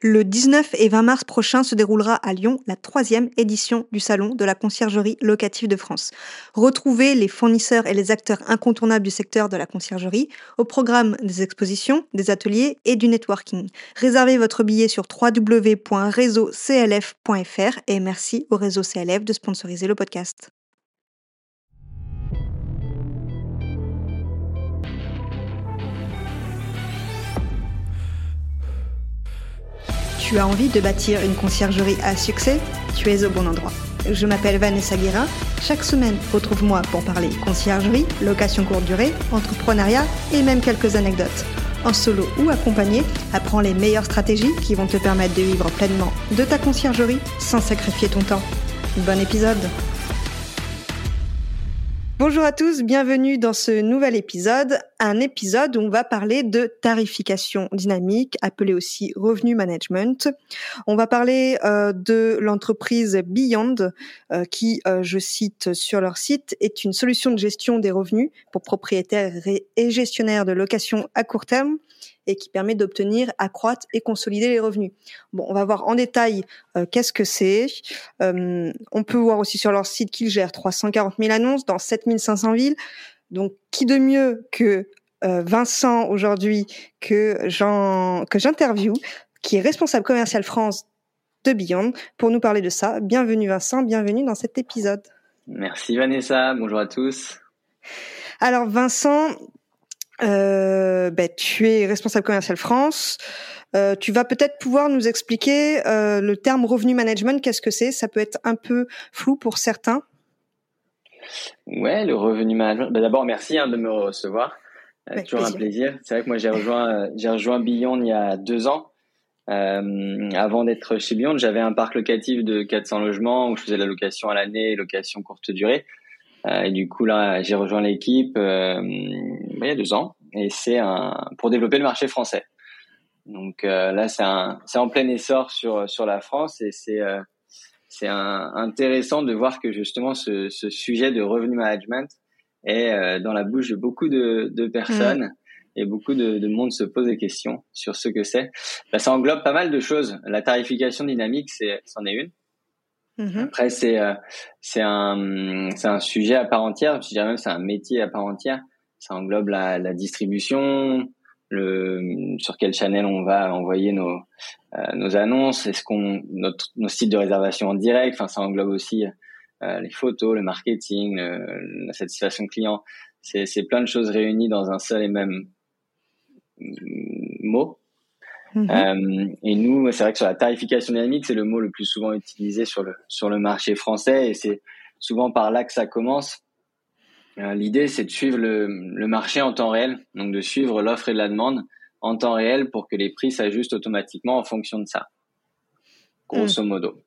Le 19 et 20 mars prochain se déroulera à Lyon la troisième édition du Salon de la conciergerie locative de France. Retrouvez les fournisseurs et les acteurs incontournables du secteur de la conciergerie au programme des expositions, des ateliers et du networking. Réservez votre billet sur www.réseauclf.fr et merci au réseau CLF de sponsoriser le podcast. Tu as envie de bâtir une conciergerie à succès Tu es au bon endroit. Je m'appelle Vanessa Guérin. Chaque semaine, retrouve-moi pour parler conciergerie, location courte durée, entrepreneuriat et même quelques anecdotes. En solo ou accompagné, apprends les meilleures stratégies qui vont te permettre de vivre pleinement de ta conciergerie sans sacrifier ton temps. Bon épisode Bonjour à tous, bienvenue dans ce nouvel épisode, un épisode où on va parler de tarification dynamique, appelée aussi revenu management. On va parler euh, de l'entreprise Beyond, euh, qui, euh, je cite sur leur site, est une solution de gestion des revenus pour propriétaires et gestionnaires de location à court terme et qui permet d'obtenir, accroître et consolider les revenus. Bon, on va voir en détail euh, qu'est-ce que c'est. Euh, on peut voir aussi sur leur site qu'ils gèrent 340 000 annonces dans 7500 villes. Donc, qui de mieux que euh, Vincent aujourd'hui que Jean que j'interviewe, qui est responsable commercial France de Beyond, pour nous parler de ça. Bienvenue Vincent, bienvenue dans cet épisode. Merci Vanessa, bonjour à tous. Alors Vincent, euh, ben, tu es responsable commercial France. Euh, tu vas peut-être pouvoir nous expliquer euh, le terme revenu management, qu'est-ce que c'est? Ça peut être un peu flou pour certains. Ouais, le revenu management. Ben, D'abord, merci hein, de me recevoir. Euh, toujours un plaisir. C'est vrai que moi j'ai rejoint j'ai rejoint Beyond il y a deux ans. Avant d'être chez Beyond, j'avais un parc locatif de 400 logements où je faisais la location à l'année, location courte durée. Euh, et du coup, là, j'ai rejoint l'équipe euh, il y a deux ans et c'est pour développer le marché français. Donc euh, là, c'est en plein essor sur sur la France et c'est c'est intéressant de voir que justement ce, ce sujet de revenu management est dans la bouche de beaucoup de, de personnes mmh. et beaucoup de, de, monde se pose des questions sur ce que c'est. Bah, ça englobe pas mal de choses. La tarification dynamique, c'en est une. Mmh Après, c'est euh, c'est un c'est un sujet à part entière. Je dirais même c'est un métier à part entière. Ça englobe la, la distribution, le sur quel channel on va envoyer nos euh, nos annonces, est-ce qu'on notre nos sites de réservation en direct. Enfin, ça englobe aussi euh, les photos, le marketing, la satisfaction client. C'est c'est plein de choses réunies dans un seul et même mot. Mhm. Euh, et nous, c'est vrai que sur la tarification dynamique, c'est le mot le plus souvent utilisé sur le sur le marché français, et c'est souvent par là que ça commence. Euh, L'idée, c'est de suivre le, le marché en temps réel, donc de suivre l'offre et la demande en temps réel pour que les prix s'ajustent automatiquement en fonction de ça, grosso mhm. modo.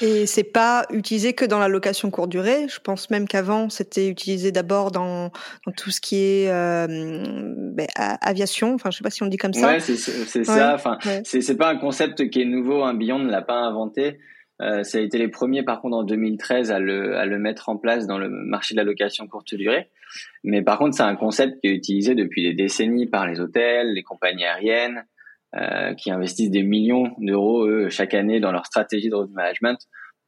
Et c'est pas utilisé que dans la location courte durée. Je pense même qu'avant, c'était utilisé d'abord dans, dans, tout ce qui est euh, ben, aviation. Enfin, je sais pas si on dit comme ça. Ouais, c'est ça. Enfin, c'est pas un concept qui est nouveau. Un Beyond ne l'a pas inventé. Euh, ça a été les premiers, par contre, en 2013 à le, à le mettre en place dans le marché de la location courte durée. Mais par contre, c'est un concept qui est utilisé depuis des décennies par les hôtels, les compagnies aériennes, euh, qui investissent des millions d'euros chaque année dans leur stratégie de road management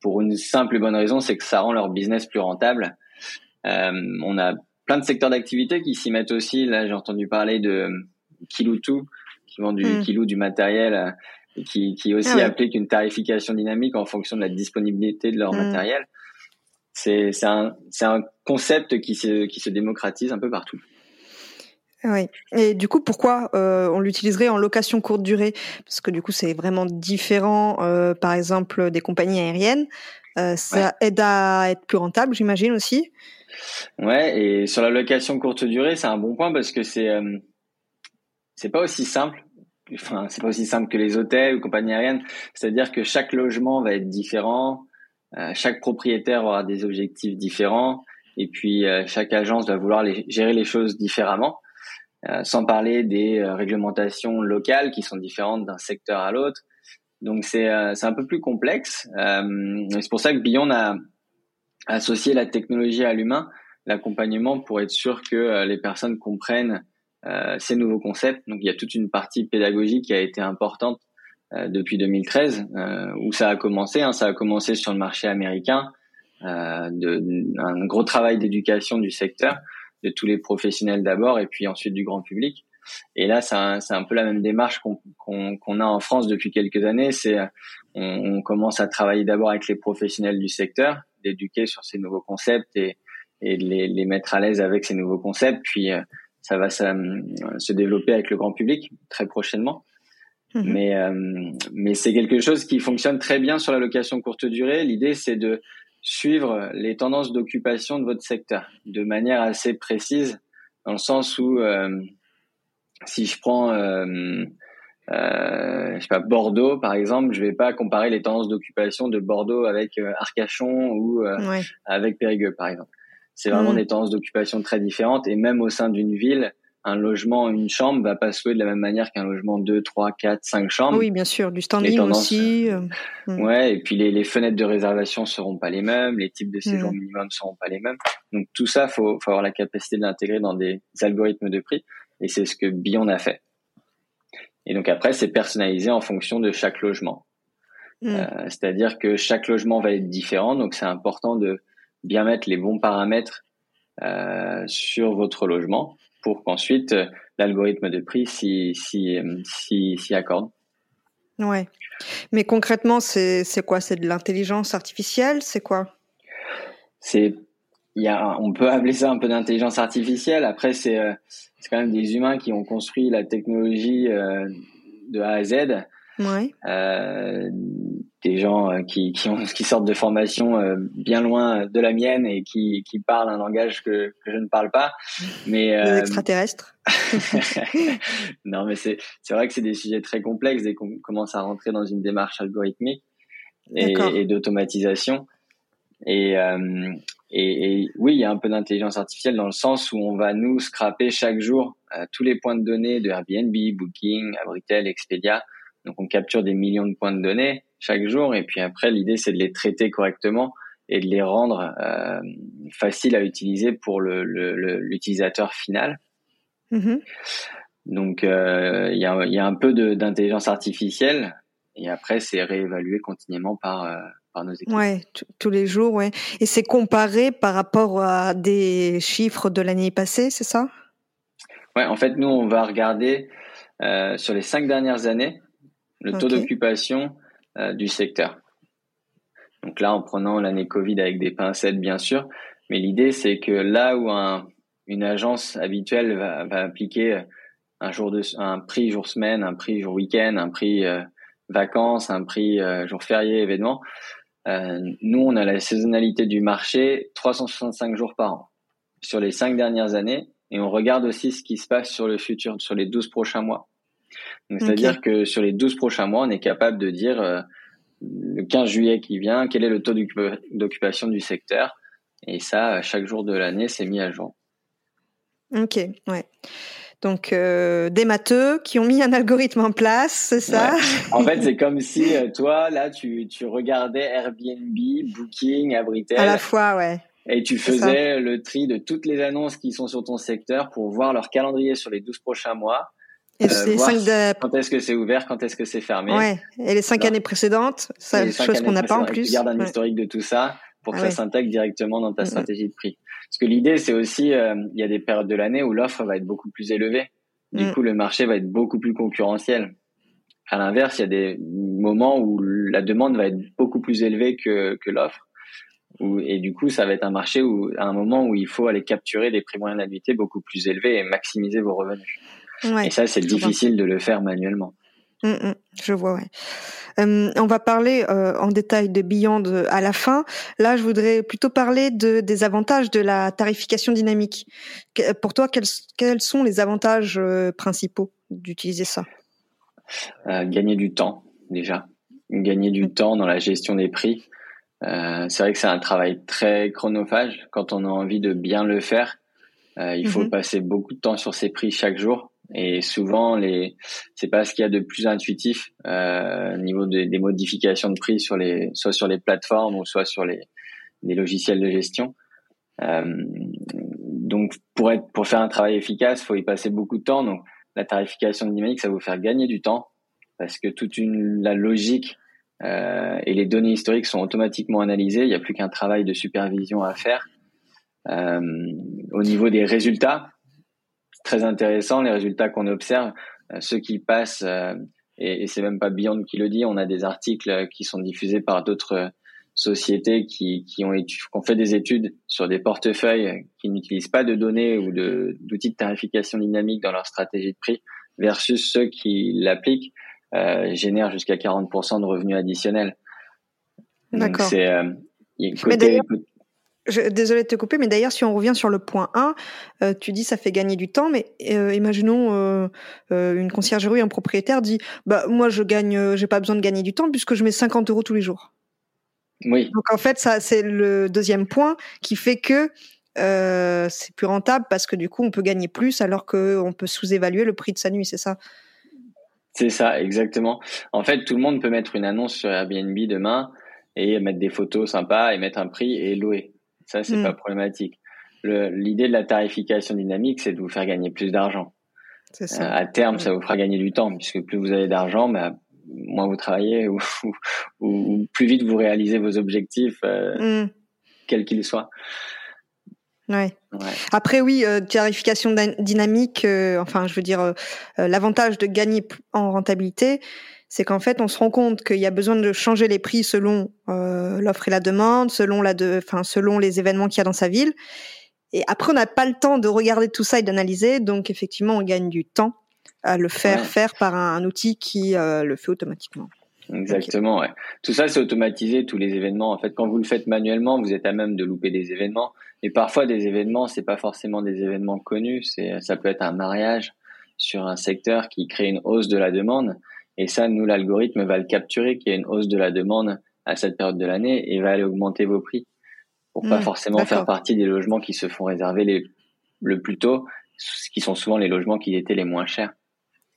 pour une simple et bonne raison, c'est que ça rend leur business plus rentable. Euh, on a plein de secteurs d'activité qui s'y mettent aussi. Là, j'ai entendu parler de Kiloutou, qui vend du mm. kilo du matériel, euh, qui, qui aussi ah applique une tarification dynamique en fonction de la disponibilité de leur mm. matériel. C'est un, un concept qui se, qui se démocratise un peu partout. Oui. Et du coup, pourquoi euh, on l'utiliserait en location courte durée? Parce que du coup, c'est vraiment différent, euh, par exemple, des compagnies aériennes. Euh, ça aide à être plus rentable, j'imagine aussi. Ouais, et sur la location courte durée, c'est un bon point parce que c'est c'est pas aussi simple. Enfin, c'est pas aussi simple que les hôtels ou compagnies aériennes. C'est-à-dire que chaque logement va être différent, chaque propriétaire aura des objectifs différents, et puis chaque agence va vouloir les, gérer les choses différemment. Euh, sans parler des euh, réglementations locales qui sont différentes d'un secteur à l'autre. Donc c'est euh, un peu plus complexe. c'est pour ça que Beyond a associé la technologie à l'humain, l'accompagnement pour être sûr que les personnes comprennent ces nouveaux concepts. Donc il y a toute une partie pédagogique qui a été importante depuis 2013, où ça a commencé. Hein, ça a commencé sur le marché américain, de, un gros travail d'éducation du secteur, de tous les professionnels d'abord, et puis ensuite du grand public. Et là, c'est un, un, peu la même démarche qu'on a en France depuis quelques années. C'est on, on, commence à travailler d'abord avec les professionnels du secteur, d'éduquer sur ces nouveaux concepts et, et de les, les, mettre à l'aise avec ces nouveaux concepts. Puis euh, ça va se développer avec le grand public très prochainement. Mmh. Mais, euh, mais c'est quelque chose qui fonctionne très bien sur la location courte durée. L'idée, c'est de suivre les tendances d'occupation de votre secteur de manière assez précise, dans le sens où euh, si je prends euh, euh, je sais pas Bordeaux par exemple, je vais pas comparer les tendances d'occupation de Bordeaux avec euh, Arcachon ou euh, avec Périgueux par exemple. C'est vraiment mm. des tendances d'occupation très différentes et même au sein d'une ville, un logement, une chambre va pas se louer de la même manière qu'un logement 2, 3, 4, 5 chambres. Oui, bien sûr, du standing aussi. Mm. Ouais, et puis les, les, fenêtres de réservation seront pas les mêmes, les types de séjour mm. minimum seront pas les mêmes. Donc tout ça, faut, faut avoir la capacité de l'intégrer dans des algorithmes de prix. Et c'est ce que Beyond a fait. Et donc après, c'est personnalisé en fonction de chaque logement. Mm. Euh, C'est-à-dire que chaque logement va être différent, donc c'est important de bien mettre les bons paramètres euh, sur votre logement pour qu'ensuite euh, l'algorithme de prix s'y si, si, si, accorde. Ouais. Mais concrètement, c'est quoi? C'est de l'intelligence artificielle? C'est quoi? C'est il y a, on peut appeler ça un peu d'intelligence artificielle. Après, c'est euh, c'est quand même des humains qui ont construit la technologie euh, de A à Z. Ouais. Euh, des gens euh, qui, qui, ont, qui sortent de formation euh, bien loin de la mienne et qui, qui parlent un langage que, que je ne parle pas. Mais euh, extraterrestres. non, mais c'est c'est vrai que c'est des sujets très complexes et qu'on commence à rentrer dans une démarche algorithmique et, et d'automatisation. Et, et, et, oui, il y a un peu d'intelligence artificielle dans le sens où on va nous scraper chaque jour euh, tous les points de données de Airbnb, Booking, Abritel, Expedia. Donc on capture des millions de points de données chaque jour et puis après l'idée c'est de les traiter correctement et de les rendre euh, faciles à utiliser pour l'utilisateur final. Mm-hmm. Donc euh, il y, a, y, a, un peu d'intelligence artificielle et après c'est réévalué continuellement par euh, Ouais, tous les jours, ouais. Et c'est comparé par rapport à des chiffres de l'année passée, c'est ça? Ouais, en fait, nous, on va regarder sur les cinq dernières années le taux d'occupation euh, du secteur. Donc là, en prenant l'année Covid avec des pincettes, bien sûr, mais l'idée, c'est que là où un, une agence habituelle va, va, appliquer un jour de, un prix jour semaine, un prix jour week-end, un prix euh, vacances, un prix euh, jour férié, événement, euh, nous, on a la saisonnalité du marché 365 jours par an sur les cinq dernières années et on regarde aussi ce qui se passe sur le futur, sur les 12 prochains mois. C'est-à-dire que sur les 12 prochains mois, on est capable de dire euh, le 15 juillet qui vient, quel est le taux d'occupation du secteur. Et ça, chaque jour de l'année, c'est mis à jour. Ok, ouais. Donc euh, des matheux qui ont mis un algorithme en place, c'est ça En fait, c'est comme si euh, toi, là, tu, tu regardais Airbnb, Booking, Abritel. À la fois, ouais. Et tu faisais le tri de toutes les annonces qui sont sur ton secteur pour voir leur calendrier sur les 12 prochains mois. Et euh, voir quand est-ce que c'est ouvert, quand est-ce que c'est fermé. Ouais. Et les cinq années précédentes, c'est chose qu'on n'a pas en plus. Tu gardes un historique de tout ça pour que ah ça s'intègre directement dans ta stratégie de prix. Parce que l'idée, c'est aussi, euh, il y a des périodes de l'année où l'offre va être beaucoup plus élevée. Du mm. coup, le marché va être beaucoup plus concurrentiel. À l'inverse, il y a des moments où la demande va être beaucoup plus élevée que, que l'offre. Et du coup, ça va être un marché où, à un moment où il faut aller capturer des prix moyens d'annuité beaucoup plus élevés et maximiser vos revenus. Ouais, et ça, c'est difficile de le faire manuellement. Mm, mm, je vois, ouais. Euh, on va parler euh, en détail de Beyond à la fin. Là, je voudrais plutôt parler de, des avantages de la tarification dynamique. pour toi, quels, quels, sont les avantages euh, principaux d'utiliser ça? Gagner du temps, déjà. Gagner du temps dans la gestion des prix. c'est vrai que c'est un travail très chronophage. Quand on a envie de bien le faire, il faut passer beaucoup de temps sur ses prix chaque jour. Et souvent, les, c'est pas ce qu'il y a de plus intuitif euh, au niveau des modifications de prix sur les, soit sur les plateformes ou soit sur les, logiciels de gestion. Euh, donc, pour être, pour faire un travail efficace, faut y passer beaucoup de temps. Donc, la tarification dynamique, ça va vous faire gagner du temps parce que toute une, la logique euh, et les données historiques sont automatiquement analysées. Il n'y a plus qu'un travail de supervision à faire. Euh, au niveau des résultats, très intéressant, les résultats qu'on observe, euh, ceux qui passent, euh, et, et c'est même pas Beyond qui le dit, on a des articles qui sont diffusés par d'autres sociétés qui, qui, ont, qui ont fait des études sur des portefeuilles qui n'utilisent pas de données ou d'outils de, tarification dynamique dans leur stratégie de prix versus ceux qui l'appliquent euh, génèrent jusqu'à 40% de revenus additionnels. C'est euh, je, désolé de te couper, mais d'ailleurs, si on revient sur le point 1, euh, tu dis ça fait gagner du temps, mais euh, imaginons euh, une conciergerie, un propriétaire dit bah moi je gagne, j'ai pas besoin de gagner du temps puisque je mets 50 euros tous les jours. Oui. Donc en fait, ça c'est le deuxième point qui fait que c'est plus rentable parce que du coup on peut gagner plus alors qu'on peut sous-évaluer le prix de sa nuit, c'est ça? C'est ça, exactement. En fait, tout le monde peut mettre une annonce sur Airbnb demain et mettre des photos sympas et mettre un prix et louer. Ça, c'est mm. pas problématique. L'idée de la tarification dynamique, c'est de vous faire gagner plus d'argent. Euh, à terme, mm. ça vous fera gagner du temps, puisque plus vous avez d'argent, bah, moins vous travaillez ou, ou, plus vite vous réalisez vos objectifs, euh, mm. quels qu'ils soient. Ouais. Après oui, euh, tarification dynamique. Euh, enfin, je veux dire, euh, l'avantage de gagner en rentabilité, c'est qu'en fait, on se rend compte qu'il y a besoin de changer les prix selon euh, l'offre et la demande, selon la de, enfin selon les événements qu'il y a dans sa ville. Et après, on n'a pas le temps de regarder tout ça et d'analyser. Donc, effectivement, on gagne du temps à le faire faire par un, outil qui euh, le fait automatiquement. Exactement. Ouais. Tout ça, c'est automatisé. Tous les événements. En fait, quand vous le faites manuellement, vous êtes à même de louper des événements. Et parfois, des événements, c'est pas forcément des événements connus. C'est, ça peut être un mariage sur un secteur qui crée une hausse de la demande. Et ça, nous, l'algorithme va le capturer qu'il y a une hausse de la demande à cette période de l'année et va aller augmenter vos prix pour pas hmm, forcément faire partie des logements qui se font réserver les, le plus tôt, ce qui sont souvent les logements qui étaient les moins chers.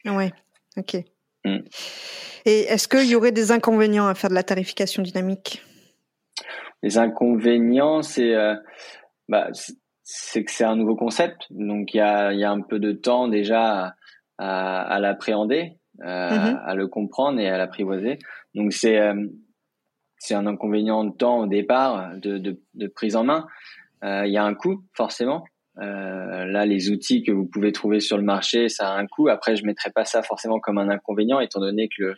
Ouais, ok. Hmm. Et est-ce qu'il y aurait des inconvénients à faire de la tarification dynamique? Les inconvénients, c'est euh, bah, c'est que c'est un nouveau concept, donc il y a, y a un peu de temps déjà à, à l'appréhender. Mm-hmm. à le comprendre et à l'apprivoiser. Donc c'est euh, c'est un inconvénient de temps au départ de, de, de prise en main. Euh, il y a un coût forcément. Euh, là, les outils que vous pouvez trouver sur le marché, ça a un coût. Après, je mettrais pas ça forcément comme un inconvénient, étant donné que le,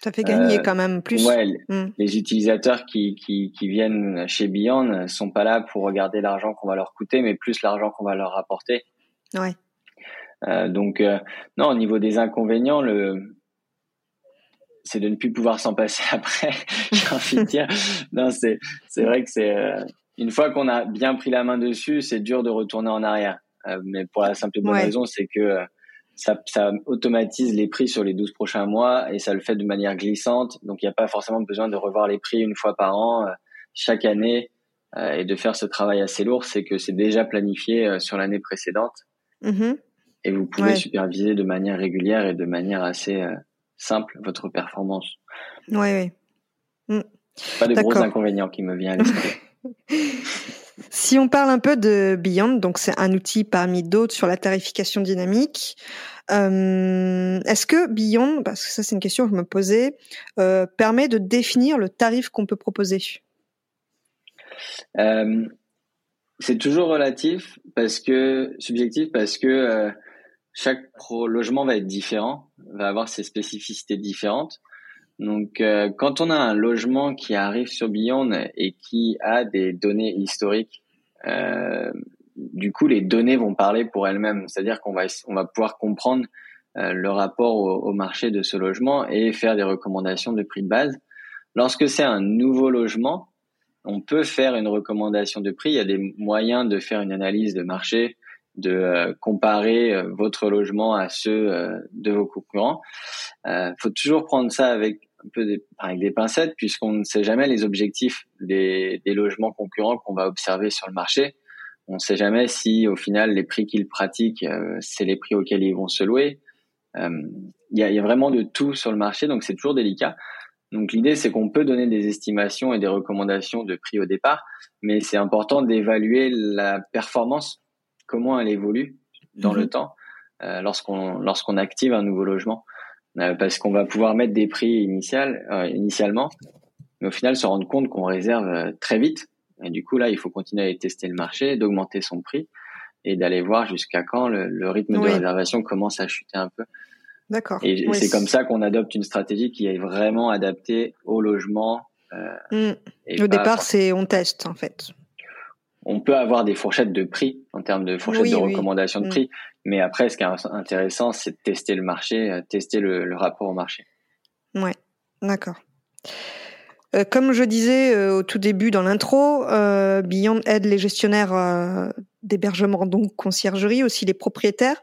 ça fait gagner quand même plus. Ouais, mm. les utilisateurs qui, qui, qui, viennent chez Beyond sont pas là pour regarder l'argent qu'on va leur coûter, mais plus l'argent qu'on va leur apporter. Ouais. Euh, donc euh, non, au niveau des inconvénients, le c'est de ne plus pouvoir s'en passer après. J'ai envie de dire. Non, c'est c'est vrai que c'est euh, une fois qu'on a bien pris la main dessus, c'est dur de retourner en arrière. mais pour la simple et bonne raison, c'est que ça, ça, automatise les prix sur les 12 prochains mois et ça le fait de manière glissante. Donc il n'y a pas forcément besoin de revoir les prix une fois par an, chaque année, et de faire ce travail assez lourd. C'est que c'est déjà planifié sur l'année précédente. Mm-hmm et vous pouvez superviser de manière régulière et de manière assez euh, simple votre performance. Oui, oui. Mm. Pas de gros inconvénients qui me viennent à l'esprit. si on parle un peu de Beyond, donc c'est un outil parmi d'autres sur la tarification dynamique. Euh, Est-ce que Beyond, parce que ça c'est une question que je me posais, euh, permet de définir le tarif qu'on peut proposer? C'est toujours relatif parce que subjectif parce que chaque logement va être différent, va avoir ses spécificités différentes. Donc, euh, quand on a un logement qui arrive sur Beyond et qui a des données historiques, euh, du coup, les données vont parler pour elles-mêmes. C'est-à-dire qu'on va, on va pouvoir comprendre euh, le rapport au, au, marché de ce logement et faire des recommandations de prix de base. Lorsque c'est un nouveau logement, on peut faire une recommandation de prix. Il y a des moyens de faire une analyse de marché, de euh, comparer euh, votre logement à ceux euh, de vos concurrents. Il faut toujours prendre ça avec un peu des, avec des pincettes puisqu'on ne sait jamais les objectifs des, des logements concurrents qu'on va observer sur le marché. On ne sait jamais si au final les prix qu'ils pratiquent, c'est les prix auxquels ils vont se louer. Il y, a, y, a, vraiment de tout sur le marché, donc c'est toujours délicat. Donc l'idée, c'est qu'on peut donner des estimations et des recommandations de prix au départ, mais c'est important d'évaluer la performance comment elle évolue dans le mhm. temps euh, lorsqu'on lorsqu'on active un nouveau logement. parce qu'on va pouvoir mettre des prix initial, initialement, mais au final se rendre compte qu'on réserve très vite. Et du coup, là, il faut continuer à tester le marché, d'augmenter son prix et d'aller voir jusqu'à quand le, rythme de réservation commence à chuter un peu. D'accord. Et, c'est comme ça qu'on adopte une stratégie qui est vraiment adaptée au logement. Euh, mmh. Au départ, c'est on teste en fait. On peut avoir des fourchettes de prix en termes de fourchettes de recommandation de mmh. prix, mais après, ce qui est intéressant, c'est de tester le marché, euh, tester le, rapport au marché. Ouais, d'accord. Euh, comme je disais euh, au tout début dans l'intro, euh, Beyond aide les gestionnaires d'hébergement, donc conciergerie, aussi les propriétaires.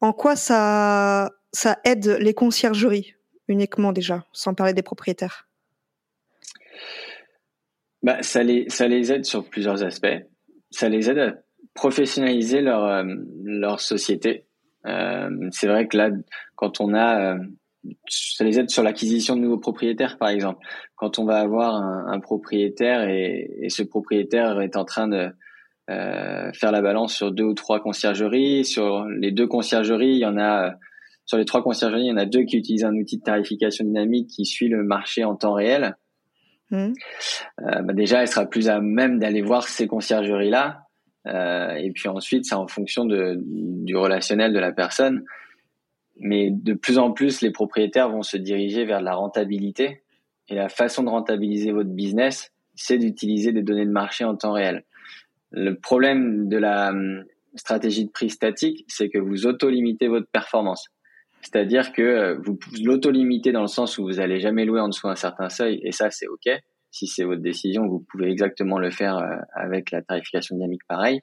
En quoi ça, ça aide les conciergeries uniquement déjà, sans parler des propriétaires? Bah, ça, les, ça les aide sur plusieurs aspects. Ça les aide à professionnaliser leur, leur société. c'est vrai que là, quand on a ça les aide sur l'acquisition de nouveaux propriétaires, par exemple. Quand on va avoir un, propriétaire et, et, ce propriétaire est en train de euh, faire la balance sur deux ou trois conciergeries, sur les deux conciergeries, il y en a sur les trois conciergeries, il y en a deux qui utilisent un outil de tarification dynamique qui suit le marché en temps réel. Mmh. Euh, bah déjà, elle sera plus à même d'aller voir ces conciergeries-là. Euh, et puis ensuite, c'est en fonction du relationnel de la personne. Mais de plus en plus, les propriétaires vont se diriger vers la rentabilité. Et la façon de rentabiliser votre business, c'est d'utiliser des données de marché en temps réel. Le problème de la hum, stratégie de prix statique, c'est que vous auto-limitez votre performance. C'est-à-dire que euh, vous l'auto-limitez dans le sens où vous allez jamais louer en dessous d'un certain seuil, et ça c'est ok. Si c'est votre décision, vous pouvez exactement le faire euh, avec la tarification dynamique pareil.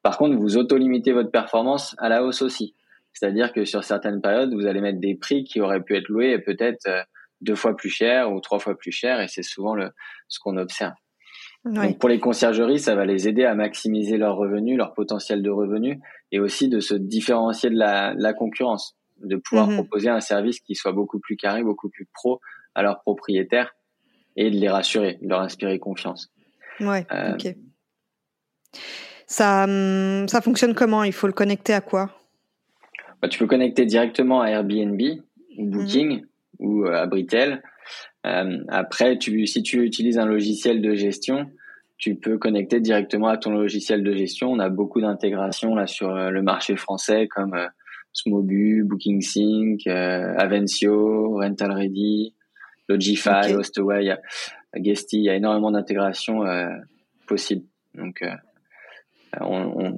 Par contre, vous auto-limitez votre performance à la hausse aussi. C'est-à-dire que sur certaines périodes, vous allez mettre des prix qui auraient pu être loués peut-être euh, deux fois plus cher ou trois fois plus cher, et c'est souvent le, ce qu'on observe. Donc pour les conciergeries, ça va les aider à maximiser leurs revenus, leur potentiel de revenus, et aussi de se différencier de la, la concurrence, de pouvoir mhm. proposer un service qui soit beaucoup plus carré, beaucoup plus pro à leurs propriétaires, et de les rassurer, de leur inspirer confiance. Ouais. Euh, ok. Ça, hum, ça fonctionne comment? Il faut le connecter à quoi? Bah, tu peux connecter directement à Airbnb ou Booking mhm. ou euh, à Britel. Euh, après, tu, si tu utilises un logiciel de gestion, tu peux connecter directement à ton logiciel de gestion. On a beaucoup d'intégrations là sur le marché français comme Smobu, BookingSync, Avencio, Rental Ready, Logify, Hostaway, Guesty. Il y a énormément d'intégrations possibles. Donc,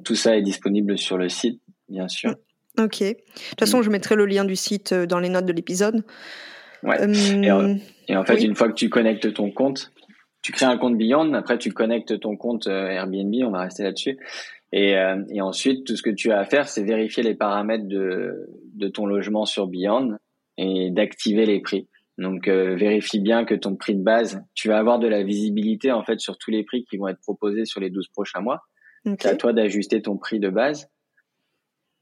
tout ça est disponible sur le site, bien sûr. Ok. De toute façon, mm. je mettrai le lien du site euh, dans les notes de l'épisode. Ouais. Euh, et, en fait, une fois que tu connectes ton compte, tu crées un compte Beyond, après tu connectes ton compte euh, Airbnb, on va rester là-dessus. Et, et, ensuite, tout ce que tu as à faire, c'est vérifier les paramètres de, de ton logement sur Beyond et d'activer les prix. Donc, vérifie bien que ton prix de base, tu vas avoir de la visibilité en fait sur tous les prix qui vont être proposés sur les 12 prochains mois. C'est à toi d'ajuster ton prix de base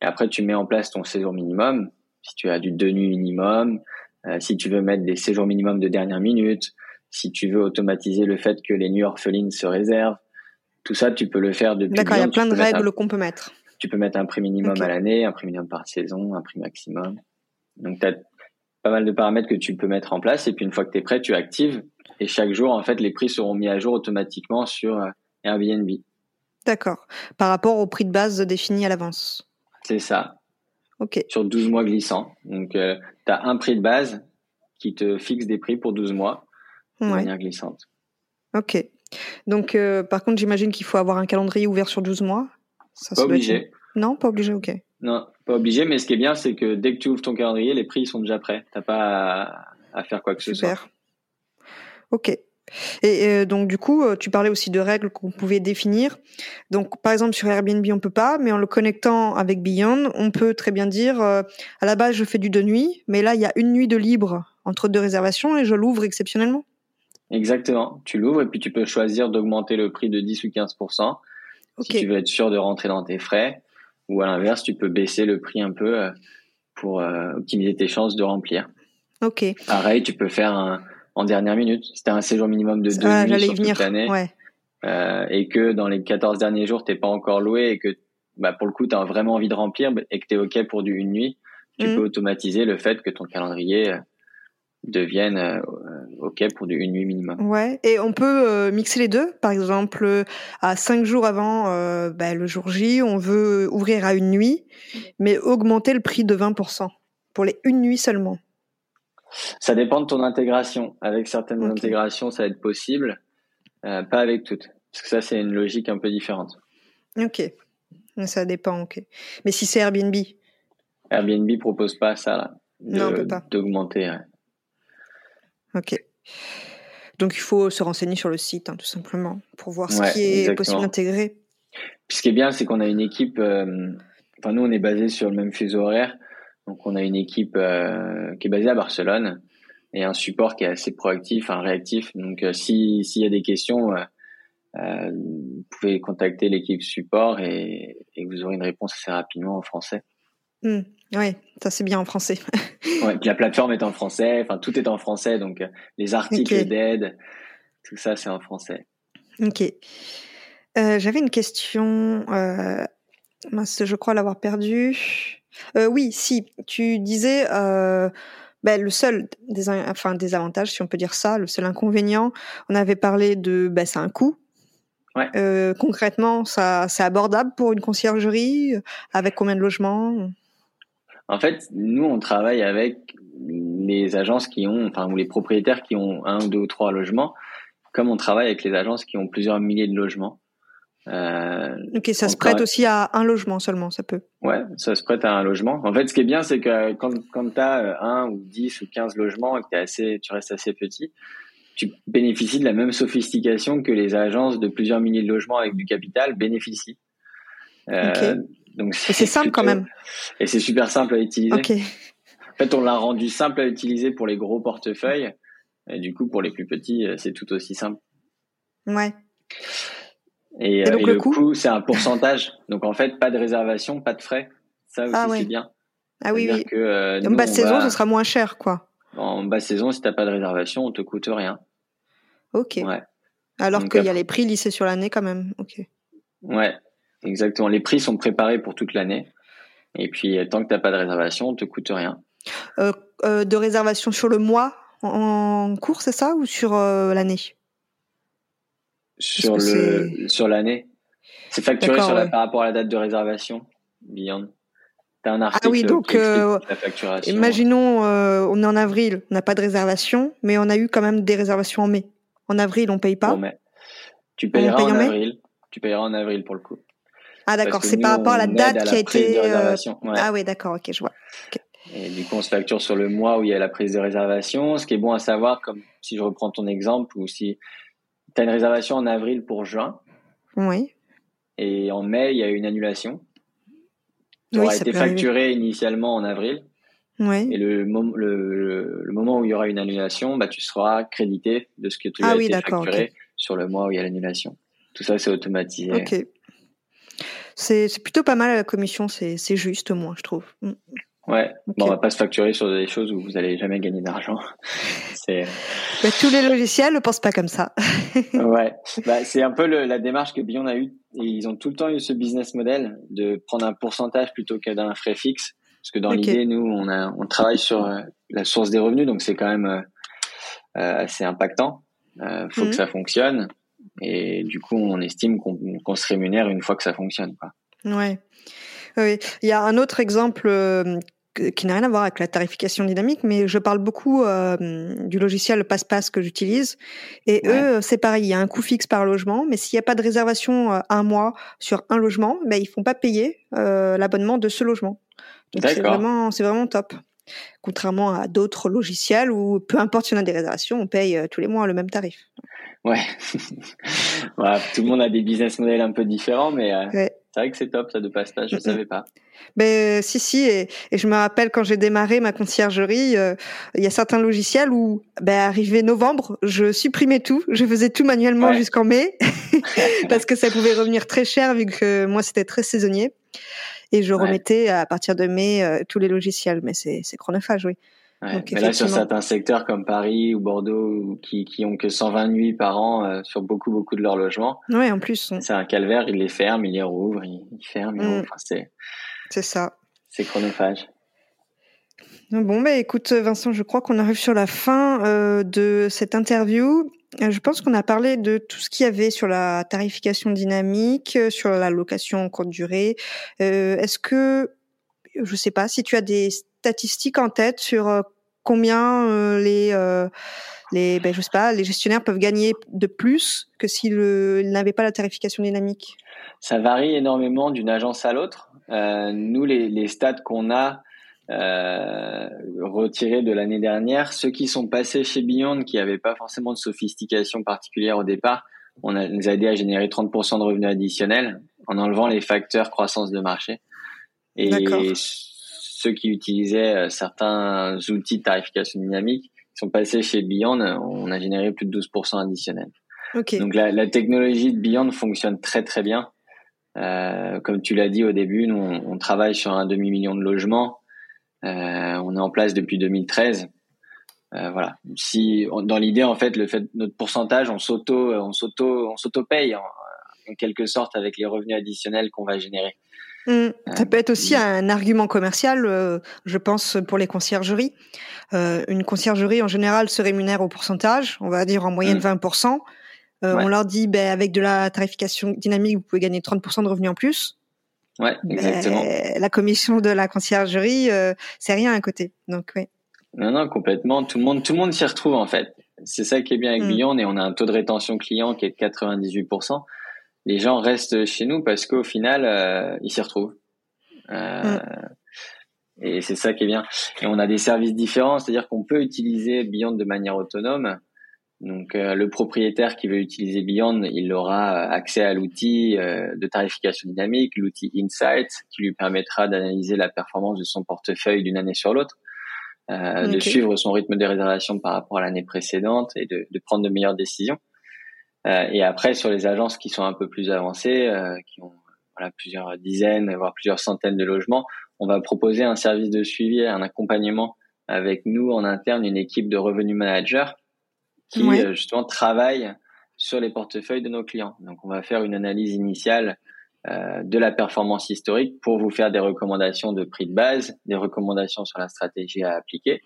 et après, tu mets en place ton séjour minimum. Si tu as du deux nuits minimum, euh, si tu veux mettre des séjours minimum de dernière minute, si tu veux automatiser le fait que les nuits orphelines se réservent, tout ça, tu peux le faire depuis. D'accord, il y a plein de règles qu'on peut mettre. Tu peux mettre un prix minimum à l'année, un prix minimum par saison, un prix maximum. Donc, tu as pas mal de paramètres que tu peux mettre en place. Et puis, une fois que tu es prêt, tu actives. Et chaque jour, en fait, les prix seront mis à jour automatiquement sur euh, Airbnb. D'accord. Par rapport au prix de base défini à l'avance. C'est ça. Ok. Sur 12 mois glissants. Donc, euh, tu as un prix de base qui te fixe des prix pour 12 mois de manière glissante. Ok. Donc, euh, par contre, j'imagine qu'il faut avoir un calendrier ouvert sur 12 mois. Ça pas obligé. Non, pas obligé, ok. Non, pas obligé, mais ce qui est bien, c'est que dès que tu ouvres ton calendrier, les prix sont déjà prêts. T'as pas à, faire quoi que ce soit. Super. Ok. Et euh, donc du coup, euh, tu parlais aussi de règles qu'on pouvait définir. Donc par exemple sur Airbnb on peut pas, mais en le connectant avec Beyond, on peut très bien dire euh, à la base je fais du deux nuits, mais là il y a une nuit de libre entre deux réservations et je l'ouvre exceptionnellement. Exactement. Tu l'ouvres et puis tu peux choisir d'augmenter le prix de 10 ou 15% si tu veux être sûr de rentrer dans tes frais. Ou à l'inverse, tu peux baisser le prix un peu pour optimiser tes chances de remplir. Ok. Pareil, tu peux faire un en dernière minute. C'était un séjour minimum de deux ah, nuits sur toute l'année. Euh, et que dans les 14 derniers jours, t'es pas encore loué et que bah, pour le coup, tu as vraiment envie de remplir et que tu es OK pour du une nuit, tu mmh. peux automatiser le fait que ton calendrier devienne euh, OK pour une nuit minimum. Ouais, et on peut euh, mixer les deux. Par exemple, à cinq jours avant euh, bah, le jour J, on veut ouvrir à une nuit, mais augmenter le prix de 20% pour les une nuit seulement. Ça dépend de ton intégration. Avec certaines intégrations, ça va être possible, pas avec toutes. Parce que ça, c'est une logique un peu différente. Ok, ça dépend, ok. Mais si c'est Airbnb? Airbnb propose pas ça, là. non, on peut pas. D'augmenter. Ok. Donc il faut se renseigner sur le site, hein, tout simplement, pour voir ce qui est possible d'intégrer. ce qui est bien, c'est qu'on a une équipe. Euh, enfin, nous, on est basé sur le même fuseau horaire, donc on a une équipe euh, qui est basée à Barcelone et un support qui est assez proactif, un réactif. Donc, euh, si s'il y a des questions, vous pouvez contacter l'équipe support et, et, vous aurez une réponse assez rapidement en français. Hmm. Oui, ça c'est bien en français. ouais, puis la plateforme est en français, enfin tout est en français, donc euh, les articles d'aide, tout ça c'est en français. Ok. Euh, j'avais une question, euh, je crois l'avoir perdue. oui, si, tu disais ben, le seul des, enfin, désavantage, si on peut dire ça, le seul inconvénient, on avait parlé de ben, c'est un coût. Ouais. concrètement, ça, c'est abordable pour une conciergerie avec combien de logements? En fait, nous, on travaille avec les agences qui ont, enfin, ou les propriétaires qui ont un, deux ou trois logements, comme on travaille avec les agences qui ont plusieurs milliers de logements. Euh, ok, ça se prête aussi à un logement seulement, ça peut. Ouais, ça se prête à un logement. En fait, ce qui est bien, c'est que quand, quand tu as euh, un ou dix ou quinze logements et que es assez, tu restes assez petit, tu bénéficies de la même sophistication que les agences de plusieurs milliers de logements avec du capital bénéficient. Euh, donc c'est simple quand même. Et c'est super simple à utiliser. En fait, on l'a rendu simple à utiliser pour les gros portefeuilles. Et du coup, pour les plus petits, euh, c'est tout aussi simple. Ouais. Et, euh, le, coût, c'est un pourcentage. donc en fait, pas de réservation, pas de frais. Ça aussi, ah c'est bien. Ah oui, oui. Que, euh, en basse saison, ce sera moins cher, quoi. En basse saison, si t'as pas de réservation, on te coûte rien. Ok. Ouais. Alors qu'il y a les prix lissés sur l'année quand même. Ok. Ouais. Exactement. Les prix sont préparés pour toute l'année. Et puis, tant que tu n'as pas de réservation, on te coûte rien. Euh, euh, de réservation sur le mois en, cours, c'est ça, ou sur euh, l'année? Sur le sur l'année. C'est facturé sur la, par rapport à la date de réservation, Beyond. As un article ah oui, donc la facturation. imaginons on est en avril, on n'a pas de réservation, mais on a eu quand même des réservations en mai. En avril, on paye pas. Tu payeras en, avril. Tu payeras en avril pour le coup. Ah d'accord, c'est par rapport à la date qui a été. Euh, ah oui, d'accord, ok, je vois. Et du coup, on se facture sur le mois où il y a la prise de réservation. Ce qui est bon à savoir, comme si je reprends ton exemple, ou si tu as une réservation en avril pour juin. Oui. Et en mai, il y a une annulation. Tu auras été facturé initialement en avril. Oui. Et le, le, le, moment où il y aura une annulation, bah, tu seras crédité de ce que tu ah as été facturé sur le mois où il y a l'annulation. Tout ça, c'est automatisé. Ok. C'est plutôt pas mal la commission, c'est juste, moi, je trouve. Mm. Ouais, bon, on va pas se facturer sur des choses où vous allez jamais gagner d'argent. bah, tous les logiciels ne pensent pas comme ça. ouais, bah, c'est un peu le, la démarche que Bion a eue. Et ils ont tout le temps eu ce business model de prendre un pourcentage plutôt que d'un frais fixe. Parce que dans l'idée, nous, on, a, on travaille sur euh, la source des revenus, donc c'est quand même euh, euh assez impactant. Euh, faut que mhm. ça fonctionne. Et du coup, on estime qu'on se rémunère une fois que ça fonctionne. Quoi. Ouais. Oui. Il y a un autre exemple euh, qui n'a rien à voir avec la tarification dynamique, mais je parle beaucoup euh, du logiciel PassePass que j'utilise. Et eux, c'est pareil, il y a un coût fixe par logement, mais s'il n'y a pas de réservation euh, un mois sur un logement, ben, ils font pas payer l'abonnement de ce logement. Donc c'est vraiment, c'est vraiment top. Contrairement à d'autres logiciels où peu importe si on a des réservations, on paye tous les mois le même tarif. Ouais. voilà, tout le monde a des business models un peu différents, mais euh, c'est vrai que c'est top ça de passage. Je ne savais pas. Ben si si et, je me rappelle quand j'ai démarré ma conciergerie, euh, il y a certains logiciels où ben arrivé novembre, je supprimais tout, je faisais tout manuellement jusqu'en mai parce que ça pouvait revenir très cher vu que moi c'était très saisonnier et je remettais à partir de mai euh, tous les logiciels mais c'est chronophage oui mais là, sur certains secteurs comme Paris ou Bordeaux, qui, qui ont que 120 nuits par an euh, sur beaucoup, beaucoup de leurs logements. Oui, en plus. C'est un calvaire, ils les ferment, ils les rouvrent, ils, ferment, ils mm. c'est, c'est ça. C'est chronophage. Bon, bah, écoute, Vincent, je crois qu'on arrive sur la fin euh, de cette interview. Euh, je pense qu'on a parlé de tout ce qu'il y avait sur la tarification dynamique, sur la location en courte durée. Est-ce que, je sais pas, si tu as des statistiques en tête sur combien les, les, ben, je sais pas, les gestionnaires peuvent gagner de plus que s'ils n'avaient pas la tarification dynamique? Ça varie énormément d'une agence à l'autre. nous, les, les stats qu'on a, euh, retirés de l'année dernière. Ceux qui sont passés chez Beyond, qui n'avaient pas forcément de sophistication particulière au départ, on a, nous a aidé à générer 30% de revenus additionnels en enlevant les facteurs croissance de marché. Et ceux qui utilisaient euh, certains outils de tarification dynamique sont passés chez Beyond, on a généré plus de 12% additionnel. Donc la, la, technologie de Beyond fonctionne très très bien. Euh, comme tu l'as dit au début, nous on, on travaille sur un demi million de logements. Euh, on est en place depuis 2013. Euh, voilà. Si dans l'idée en fait le fait notre pourcentage on s'auto on s'auto on s'auto paye en, quelque sorte avec les revenus additionnels qu'on va générer. Mmh. Ça peut être aussi un argument commercial, euh, je pense, pour les conciergeries. une conciergerie, en général, se rémunère au pourcentage, on va dire en moyenne 20%. Mmh. On leur dit, ben, avec de la tarification dynamique, vous pouvez gagner 30% de revenus en plus. Ouais, exactement. la commission de la conciergerie, euh, c'est rien à côté. Donc, oui. Non, non, complètement. Tout le monde, tout le monde s'y retrouve en fait. C'est ça qui est bien avec mm. Beyond et on a un taux de rétention client qui est de 98%. Les gens restent chez nous parce qu'au final, euh, ils s'y retrouvent. Euh, mm. Et c'est ça qui est bien. Et on a des services différents, c'est-à-dire qu'on peut utiliser Beyond de manière autonome donc euh, le propriétaire qui veut utiliser Beyond, il aura accès à l'outil euh, de tarification dynamique, l'outil Insight, qui lui permettra d'analyser la performance de son portefeuille d'une année sur l'autre, euh, de suivre son rythme de réservation par rapport à l'année précédente et de, de, prendre de meilleures décisions. Et après, sur les agences qui sont un peu plus avancées, qui ont voilà, plusieurs dizaines, voire plusieurs centaines de logements, on va proposer un service de suivi, un accompagnement avec nous en interne, une équipe de revenus managers qui euh, justement travaille sur les portefeuilles de nos clients. Donc on va faire une analyse initiale euh, de la performance historique pour vous faire des recommandations de prix de base, des recommandations sur la stratégie à appliquer.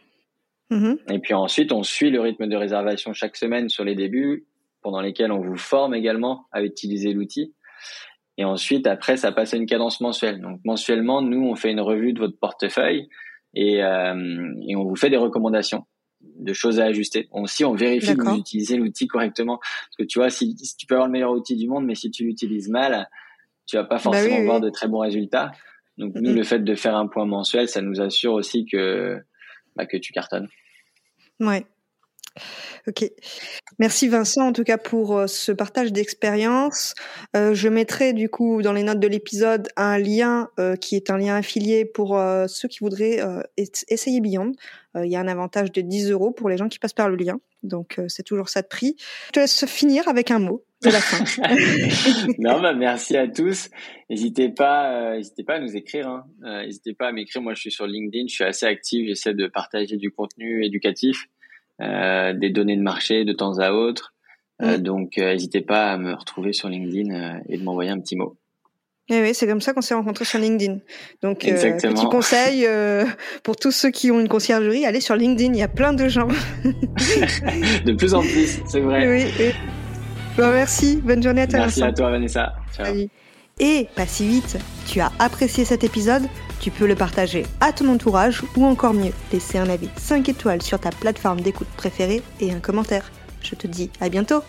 Mm-hmm. Et puis ensuite, on suit le rythme de réservation chaque semaine sur les débuts, pendant lesquels on vous forme également à utiliser l'outil. Et ensuite, après, ça passe à une cadence mensuelle. Donc mensuellement, nous, on fait une revue de votre portefeuille et, euh, et on vous fait des recommandations de choses à ajuster. Aussi, on vérifie que vous utilisez l'outil correctement. Parce que tu vois, si, tu peux avoir le meilleur outil du monde, mais si tu l'utilises mal, tu vas pas bah forcément voir de très bons résultats. Donc, nous, le fait de faire un point mensuel, ça nous assure aussi que, bah, que tu cartonnes. Ouais. Ok. Merci Vincent en tout cas pour euh, ce partage d'expérience. Euh, je mettrai du coup dans les notes de l'épisode un lien euh, qui est un lien affilié pour ceux qui voudraient essayer Beyond. Il y a un avantage de 10 euros pour les gens qui passent par le lien. Donc c'est toujours ça de prix. Je te laisse finir avec un mot de la fin. non, bah, merci à tous. N'hésitez pas, n'hésitez pas à nous écrire. Hein. n'hésitez pas à m'écrire. Moi, je suis sur LinkedIn. Je suis assez actif. J'essaie de partager du contenu éducatif. Euh, des données de marché de temps à autre. Euh, donc, euh, n'hésitez pas à me retrouver sur LinkedIn et de m'envoyer un petit mot. Eh oui, c'est comme ça qu'on s'est rencontrés sur LinkedIn. Donc, petit conseil pour tous ceux qui ont une conciergerie, allez sur LinkedIn, il y a plein de gens. de plus en plus, c'est vrai. Oui, oui. Bon, merci, bonne journée à toi. Merci à toi, Vanessa. Ciao. Et pas si vite, tu as apprécié cet épisode Tu peux le partager à ton entourage ou encore mieux, laisser un avis 5 étoiles sur ta plateforme d'écoute préférée et un commentaire. Je te dis à bientôt